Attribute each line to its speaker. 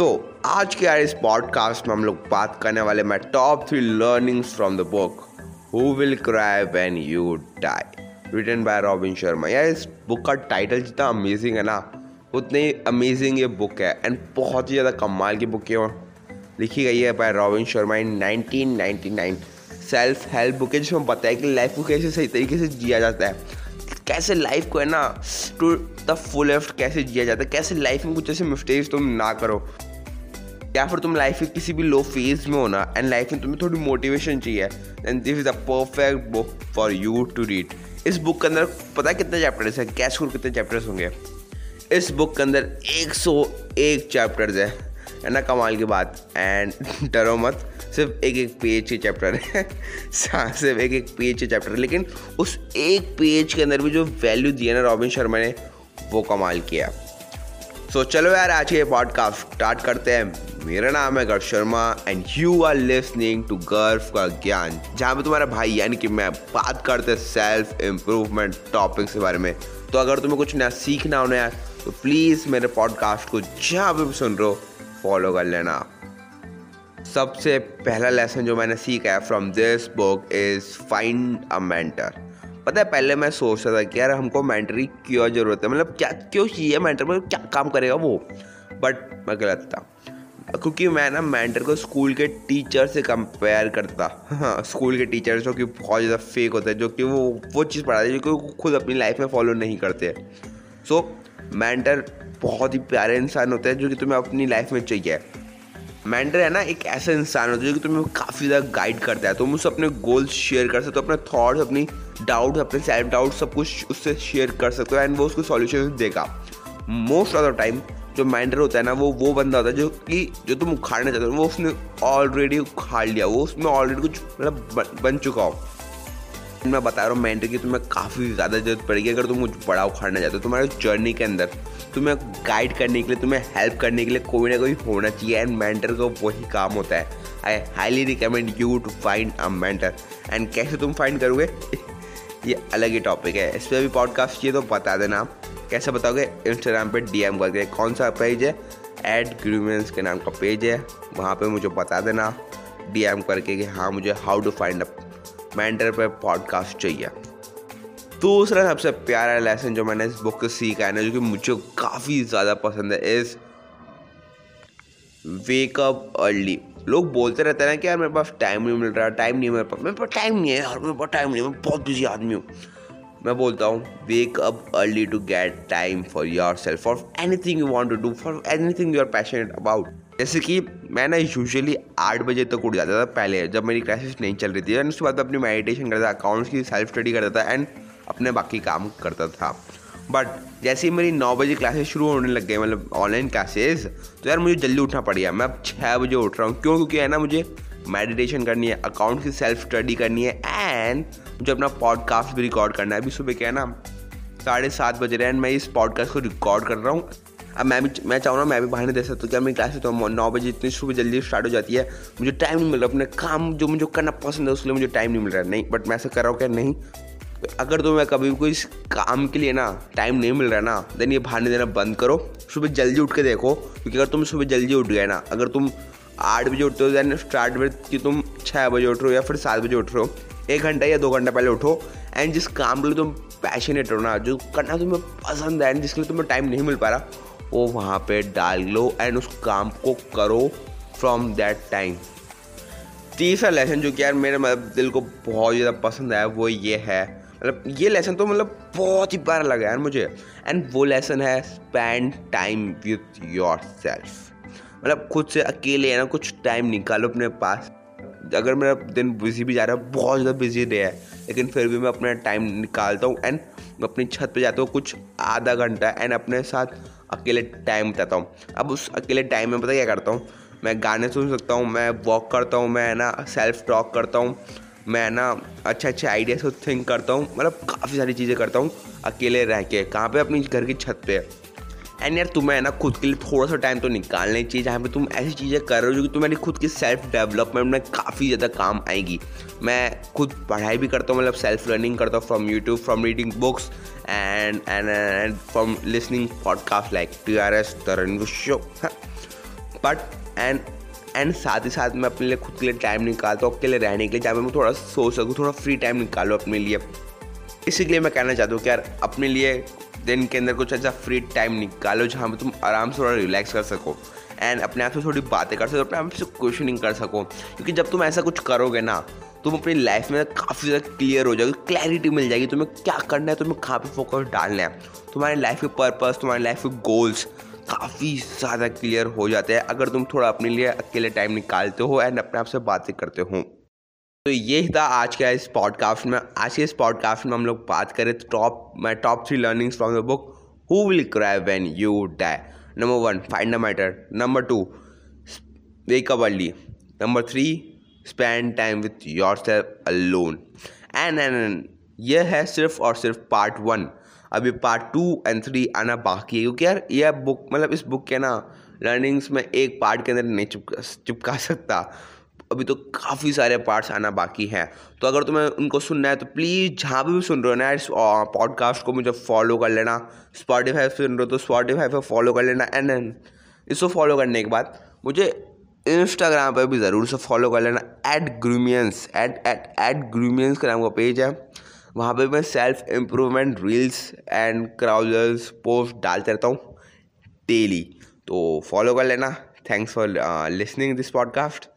Speaker 1: सो so, आज के इस पॉडकास्ट में हम लोग बात करने वाले मैं top three learnings from the book who will cry when you die written by Robin Sharma यार इस बुक का टाइटल जितना अमेजिंग है ना उतनी अमेजिंग ये बुक है एंड बहुत ही ज़्यादा कमाल की बुक है लिखी गई है by Robin Sharma in 1999 self help book है जिसमें बताया कि लाइफ को कैसे सही तरीके से जिया जाता है। कैसे लाइफ को है ना टू द फुलफ्ट कैसे जिया जाता है कैसे लाइफ में कुछ ऐसे मिस्टेक्स तुम ना करो। या फिर तुम लाइफ के किसी भी लो फ़ेज़ में हो ना एंड लाइफ में तुम्हें थोड़ी मोटिवेशन चाहिए and this is a perfect book for you to read इस बुक के अंदर पता कितने चैप्टर्स हैं? कैश कितने चैप्टर्स होंगे। इस बुक के अंदर 101 चैप्टर्स है है ना कमाल की बात। एंड डरो मत सिर्फ़ एक एक पेज के चैप्टर है। हाँ, सिर्फ़ एक एक पेज के चैप्टर लेकिन उस एक पेज के अंदर भी जो वैल्यू दिया ना रॉबिन शर्मा ने वो कमाल किया। सो so, चलो यार आज ये पॉडकास्ट स्टार्ट करते हैं। मेरा नाम है Garv Sharma and you are listening to Garv का ज्ञान जहाँ पे तुम्हारा भाई यानी कि मैं बात करते सेल्फ इम्प्रूवमेंट टॉपिक्स के बारे में। तो अगर तुम्हें कुछ नया सीखना हो यार तो प्लीज़ मेरे पॉडकास्ट को जहाँ भी सुन रहे हो फॉलो कर लेना। सबसे पहला लेसन जो मैंने सीखा है from this book is find a mentor पता है पहले मैं सोचता था कि यार हमको मेंटरी क्यों ज़रूरत है? मतलब क्या क्यों चाहिए मेंटर मतलब क्या काम करेगा वो? बट मैं गलत था। क्योंकि मैं ना मेंटर को स्कूल के टीचर से कंपेयर करता। हाँ स्कूल के टीचर जो कि बहुत ज़्यादा फेक होते हैं जो कि वो वो चीज़ पढ़ाते हैं जो कि खुद अपनी लाइफ में फॉलो नहीं करते। सो so, मेंटर बहुत ही प्यारे इंसान होते हैं जो कि तुम्हें अपनी लाइफ में चाहिए। मेंटर है ना, एक ऐसा इंसान होता है जो कि तुम्हें काफ़ी ज़्यादा गाइड करता है। तुम उससे अपने गोल्स शेयर कर सकते हो, अपने थॉट्स अपनी डाउट्स अपने सेल्फ डाउट सब कुछ उससे शेयर कर सकते हो एंड वो उसको सॉल्यूशन देगा। मोस्ट ऑफ़ द टाइम जो माइंडर होता है ना, वो वो बंदा होता है जो कि, जो तुम उखाड़ना चाहते हो, वो उसने ऑलरेडी उखाड़ लिया, वो उसमें ऑलरेडी कुछ मतलब बन चुका हो। मैं बता रहा हूँ मेंटर की तुम्हें काफ़ी ज़्यादा ज़रूरत पड़ेगी। अगर तुम कुछ बड़ा उखाड़ना चाहते हो, तुम्हारे जर्नी के अंदर, तुम्हें गाइड करने के लिए, तुम्हें हेल्प करने के लिए कोई ना कोई होना चाहिए। एंड मेंटर का वही काम होता है। I highly recommend you to find a mentor and कैसे तुम फाइंड करोगे? ये अलग ही टॉपिक है। इस पर भी पॉडकास्ट चाहिए तो बता देना। आप कैसे बताओगे? इंस्टाग्राम पे डीएम करके कौन सा पेज है? एड ग्रूमेंस के नाम का पेज है। वहाँ पे मुझे बता देना। डीएम करके कि हाँ मुझे how to find a mentor पे पॉडकास्ट चाहिए। दूसरा सबसे प्यारा लेसन जो मैंने इस बुक से सीखा है ना, जो कि मुझे काफ़ी ज़्यादा पसंद है इस वेकअप अर्ली लोग बोलते रहते हैं ना कि यार मेरे पास टाइम नहीं मिल रहा टाइम नहीं मेरे पास। मेरे पास टाइम नहीं है यार, मेरे पास टाइम नहीं है, मैं बहुत बिज़ी आदमी हूँ। मैं बोलता हूँ wake up early to get time for yourself for anything you want to do for anything you are passionate about जैसे कि मैं ना यूजुअली आठ बजे तक उठ जाता था पहले, जब मेरी क्लासेस नहीं चल रही थी एंड उसके बाद अपनी मेडिटेशन करता था अकाउंट्स की सेल्फ स्टडी करता था एंड अपने बाकी काम करता था। बट जैसे ही मेरी नौ बजे क्लासेस शुरू होने लग गए मतलब ऑनलाइन क्लासेस तो यार मुझे जल्दी उठना पड़ गया। मैं अब छः बजे उठ रहा हूँ, क्यों? क्योंकि है ना मुझे मेडिटेशन करनी है अकाउंट की सेल्फ स्टडी करनी है एंड मुझे अपना पॉडकास्ट भी रिकॉर्ड करना है। अभी सुबह क्या है ना, साढ़े सात बज रहे हैं मैं इस पॉडकास्ट को रिकॉर्ड कर रहा हूँ। अब मैं भी, मैं चाहूँ मैं भी बाहर दे सकता हूँ। क्या मेरी क्लास तो नौ बजे इतनी सुबह जल्दी स्टार्ट हो जाती है। मुझे टाइम नहीं मिल रहा, अपने काम जो मुझे करना पसंद है, उसके लिए मुझे टाइम नहीं मिल रहा। नहीं बट मैं ऐसा कर रहा हूँ क्या नहीं, अगर तुम्हें कभी भी कोई काम के लिए ना टाइम नहीं मिल रहा ना देन ये बाहर देना बंद करो। सुबह जल्दी उठ के देखो, क्योंकि अगर तुम सुबह जल्दी उठ गए ना, अगर तुम आठ बजे उठते हो देन स्टार्ट में कि तुम छः बजे उठ रहे हो या फिर सात बजे उठ रहे हो एक घंटा या दो घंटा पहले उठो एंड जिस काम के लिए तुम पैशनेट हो ना, जो करना तुम्हें पसंद है एंड जिसके लिए तुम्हें टाइम नहीं मिल पा रहा, वो वहाँ पे डाल लो एंड उस काम को करो फ्रॉम दैट टाइम तीसरा लेसन जो कि यार मेरे मतलब दिल को बहुत ज़्यादा पसंद आया, वो ये है। मतलब ये लेसन तो मतलब बहुत ही प्यारा लगा यार मुझे। एंड वो लेसन है spend time with yourself मतलब खुद से अकेले है ना, कुछ टाइम निकालो अपने पास। अगर मेरा दिन बिज़ी भी जा रहा है, बहुत ज़्यादा बिज़ी डे है, लेकिन फिर भी मैं अपना टाइम निकालता हूँ एंड अपनी छत पे जाता हूँ कुछ आधा घंटा एंड अपने साथ अकेले टाइम बिताता हूँ। अब उस अकेले टाइम में पता क्या करता हूँ? मैं गाने सुन सकता हूँ, मैं वॉक करता हूँ, मैं ना सेल्फ टॉक करता हूँ, मैं ना अच्छे अच्छे आइडियाज़ को थिंक करता हूँ मतलब काफ़ी सारी चीज़ें करता हूँ अकेले रह के, कहाँ पे? अपनी घर की छत पे। एंड यार तुम्हें ना खुद के लिए थोड़ा सा टाइम तो निकालना ही चाहिए, जहाँ पे तुम ऐसी चीज़ें कर रहे हो जो कि तुम्हारी खुद की सेल्फ डेवलपमेंट में काफ़ी ज़्यादा काम आएगी। मैं खुद पढ़ाई भी करता हूँ मतलब सेल्फ लर्निंग करता हूँ from YouTube from reading books and and and from listening podcast like T R S the show but and and साथ ही साथ मैं अपने लिए खुद के लिए टाइम निकालता हूँ, अकेले रहने के लिए, जहाँ पर मैं थोड़ा सोच सकूँ, थोड़ा फ्री टाइम निकालो अपने लिए। इसीलिए मैं कहना चाहता हूँ कि यार अपने लिए दिन के अंदर कुछ ऐसा फ्री टाइम निकालो जहाँ पर तुम आराम से थोड़ा रिलैक्स कर सको। एंड अपने आप से थोड़ी बातें कर सको, अपने आप से क्वेश्चनिंग कर सको। क्योंकि जब तुम ऐसा कुछ करोगे ना, तुम अपनी लाइफ में काफ़ी ज़्यादा क्लियर हो जाएगी क्लैरिटी मिल जाएगी तुम्हें क्या करना है, तुम्हें कहाँ पे फोकस डालना है। तुम्हारी लाइफ के पर्पस तुम्हारी लाइफ के गोल्स काफ़ी ज़्यादा क्लियर हो जाते हैं अगर तुम थोड़ा अपने लिए अकेले टाइम निकालते हो एंड अपने आप से बातें करते हो। तो ये था आज का इस पॉडकास्ट में। आज के इस पॉडकास्ट में हम लोग बात करें top my top three learnings from the book who will cry when you die number one find the mentor number two wake up early number three spend time with yourself alone and and यह है सिर्फ़ और सिर्फ़ part one अभी part two and three आना बाकी है, क्योंकि यार यह बुक मतलब इस बुक के ना लर्निंग्स में एक पार्ट के अंदर नहीं चिपका चिपका सकता। अभी तो काफ़ी सारे पार्ट्स आना बाकी हैं। तो अगर तुम्हें उनको सुनना है तो प्लीज़ जहाँ भी भी सुन रहे हो ना इस पॉडकास्ट को मुझे फॉलो कर लेना। स्पॉटीफाई सुन रहे हो तो स्पॉटीफाई पर फॉलो कर लेना। एंड एंड इसको फॉलो करने के बाद मुझे इंस्टाग्राम पर भी ज़रूर से फॉलो कर लेना। एट ग्रूमियंस एट एट एट ग्रूमियंस का नाम का पेज है। वहाँ पे मैं self improvement reels and carousels post डालते रहता हूँ डेली तो फॉलो कर लेना। Thanks for listening this podcast